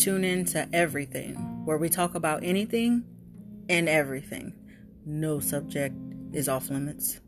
Tune in to everything, where we talk about anything and everything. No subject is off limits.